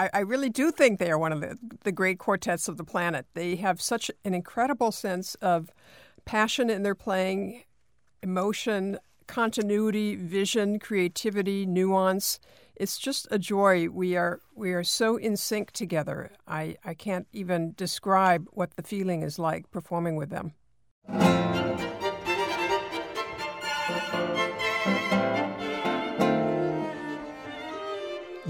I, I, really do think they are one of the, the great quartets of the planet. They have such an incredible sense of passion in their playing, emotion, continuity, vision, creativity, nuance. It's just a joy. We are we are so in sync together. I, I can't even describe what the feeling is like performing with them.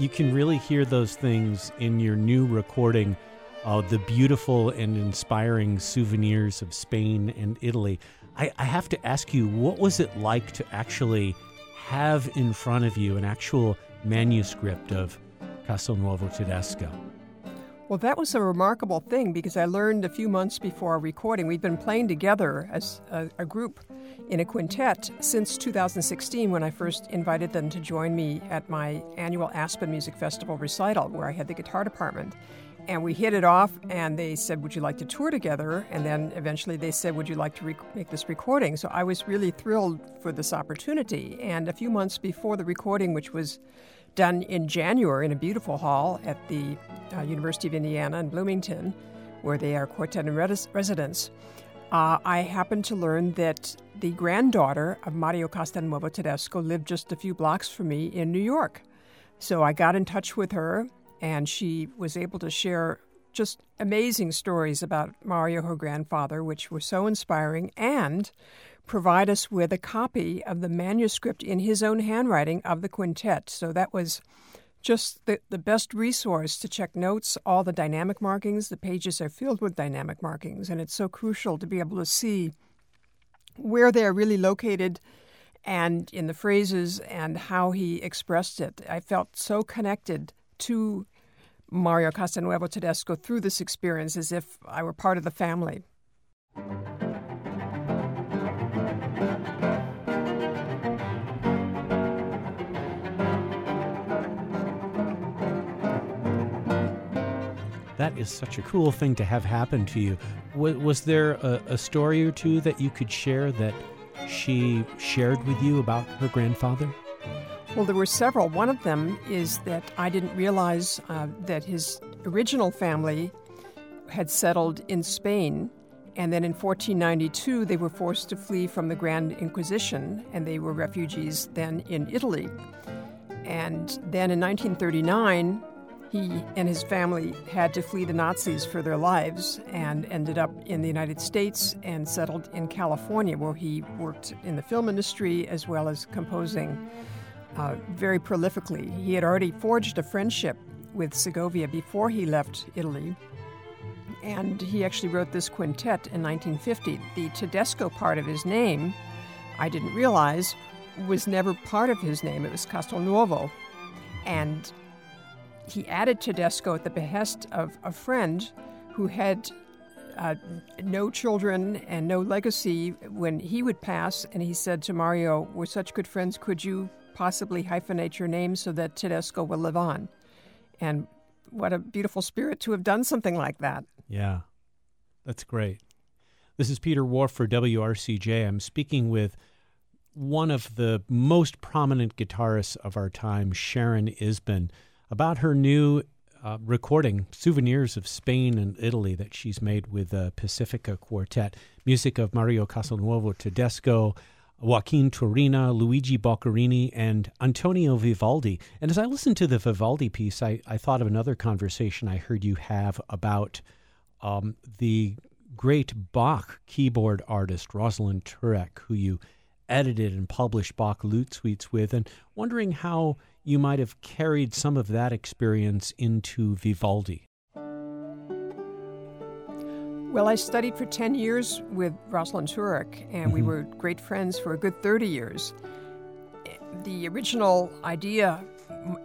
You can really hear those things in your new recording, uh, the beautiful and inspiring souvenirs of Spain and Italy. I, I have to ask you, what was it like to actually have in front of you an actual manuscript of Castelnuovo Tedesco? Well, that was a remarkable thing because I learned a few months before our recording. We've been playing together as a, a, group in a quintet since 2016 when I first invited them to join me at my annual Aspen Music Festival recital where I had the guitar department. And we hit it off, and they said, Would you like to tour together? And then eventually they said, Would you like to rec- make this recording? So I was really thrilled for this opportunity. And a few months before the recording, which was done in January in a beautiful hall at the uh, University of Indiana in Bloomington, where they are quartet in res- residence. Uh, I happened to learn that the granddaughter of Mario Castelnuovo Tedesco lived just a few blocks from me in New York. So I got in touch with her, and she was able to share just amazing stories about Mario, her grandfather, which were so inspiring, and provide us with a copy of the manuscript in his own handwriting of the quintet. So that was just the, the best resource to check notes, all the dynamic markings. The pages are filled with dynamic markings, and it's so crucial to be able to see where they're really located and in the phrases and how he expressed it. I felt so connected to Mario Castelnuovo Tedesco through this experience as if I were part of the family. that is such a cool thing to have happen to you. Was, was there a, a story or two that you could share that she shared with you about her grandfather? Well, there were several. One of them is that I didn't realize uh, that his original family had settled in Spain, and then in 1492 they were forced to flee from the Grand Inquisition, and they were refugees then in Italy. And then in 1939, he and his family had to flee the Nazis for their lives and ended up in the United States and settled in California, where he worked in the film industry as well as composing uh, very prolifically. He had already forged a friendship with Segovia before he left Italy. And he actually wrote this quintet in 1950. The Tedesco part of his name, I didn't realize, was never part of his name. It was Castelnuovo. And he added Tedesco at the behest of a friend who had uh, no children and no legacy when he would pass. And he said to Mario, We're such good friends, could you possibly hyphenate your name so that Tedesco will live on? And what a beautiful spirit to have done something like that. Yeah, that's great. This is Peter Whorf for WRCJ. I'm speaking with one of the most prominent guitarists of our time, Sharon Isbin about her new uh, recording, Souvenirs of Spain and Italy, that she's made with the Pacifica Quartet. Music of Mario Castelnuovo Tedesco, Joaquin Turina, Luigi Boccherini, and Antonio Vivaldi. And as I listened to the Vivaldi piece, I, I thought of another conversation I heard you have about um, the great Bach keyboard artist, Rosalyn Tureck, who you edited and published Bach lute suites with, and wondering how you might have carried some of that experience into Vivaldi. Well, I studied for 10 years with Rosalyn Tureck, and mm-hmm. we were great friends for a good 30 years. The original idea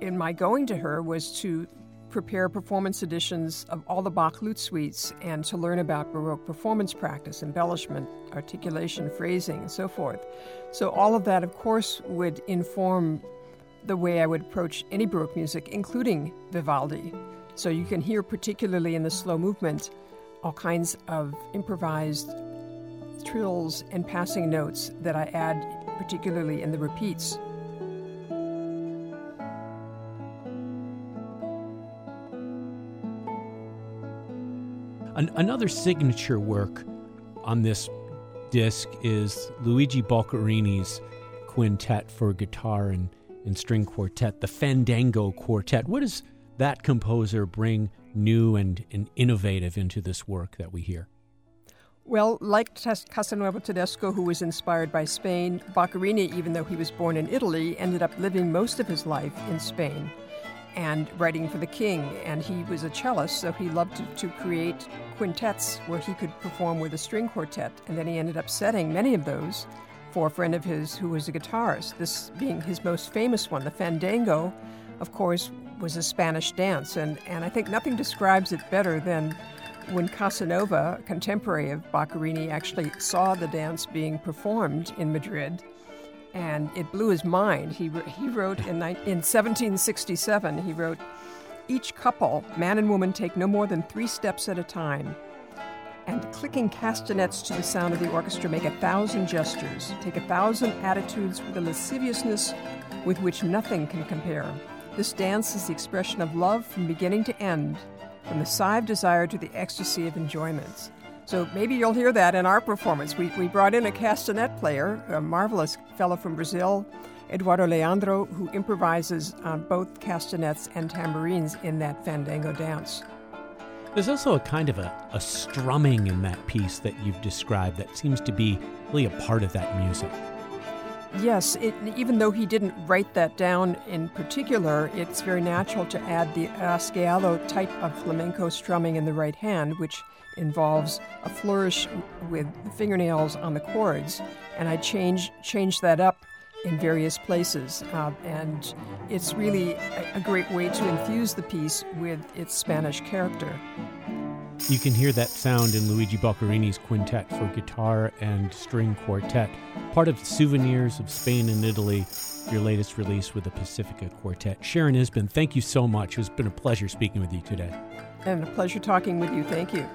in my going to her was to prepare performance editions of all the Bach lute suites and to learn about Baroque performance practice, embellishment, articulation, phrasing, and so forth. So, all of that, of course, would inform the way I would approach any Baroque music, including Vivaldi. So you can hear, particularly in the slow movement, all kinds of improvised trills and passing notes that I add, particularly in the repeats. An- another signature work on this disc is Luigi Boccherini's quintet for guitar and, and string quartet, the Fandango Quartet. What does that composer bring new and, and innovative into this work that we hear? Well, like Castelnuovo Tedesco, who was inspired by Spain, Boccherini, even though he was born in Italy, ended up living most of his life in Spain and writing for the king. And he was a cellist, so he loved to, to, create quintets where he could perform with a string quartet. And then he ended up setting many of those for a friend of his who was a guitarist, this being his most famous one. The Fandango, of course, was a Spanish dance. And, and I think nothing describes it better than when Casanova, contemporary of Boccherini, actually saw the dance being performed in Madrid and it blew his mind. He, he wrote in, in 1767, he wrote, Each couple, man and woman, take no more than three steps at a time. And clicking castanets to the sound of the orchestra make a thousand gestures, take a thousand attitudes with a lasciviousness with which nothing can compare. This dance is the expression of love from beginning to end, from the sigh of desire to the ecstasy of enjoyment. So maybe you'll hear that in our performance. We, we brought in a castanet player, a marvelous fellow from Brazil, Eduardo Leandro, who improvises on both castanets and tambourines in that fandango dance. There's also a kind of a, a strumming in that piece that you've described that seems to be really a part of that music. Yes, it, even though he didn't write that down in particular, it's very natural to add the rasgueado type of flamenco strumming in the right hand, which involves a flourish with the fingernails on the chords, and I change change that up in various places, uh, and it's really a, a great way to infuse the piece with its Spanish character. You can hear that sound in Luigi Boccherini's quintet for guitar and string quartet, part of Souvenirs of Spain and Italy, your latest release with the Pacifica Quartet. Sharon Isbin, thank you so much. It's been a pleasure speaking with you today. And a pleasure talking with you. Thank you.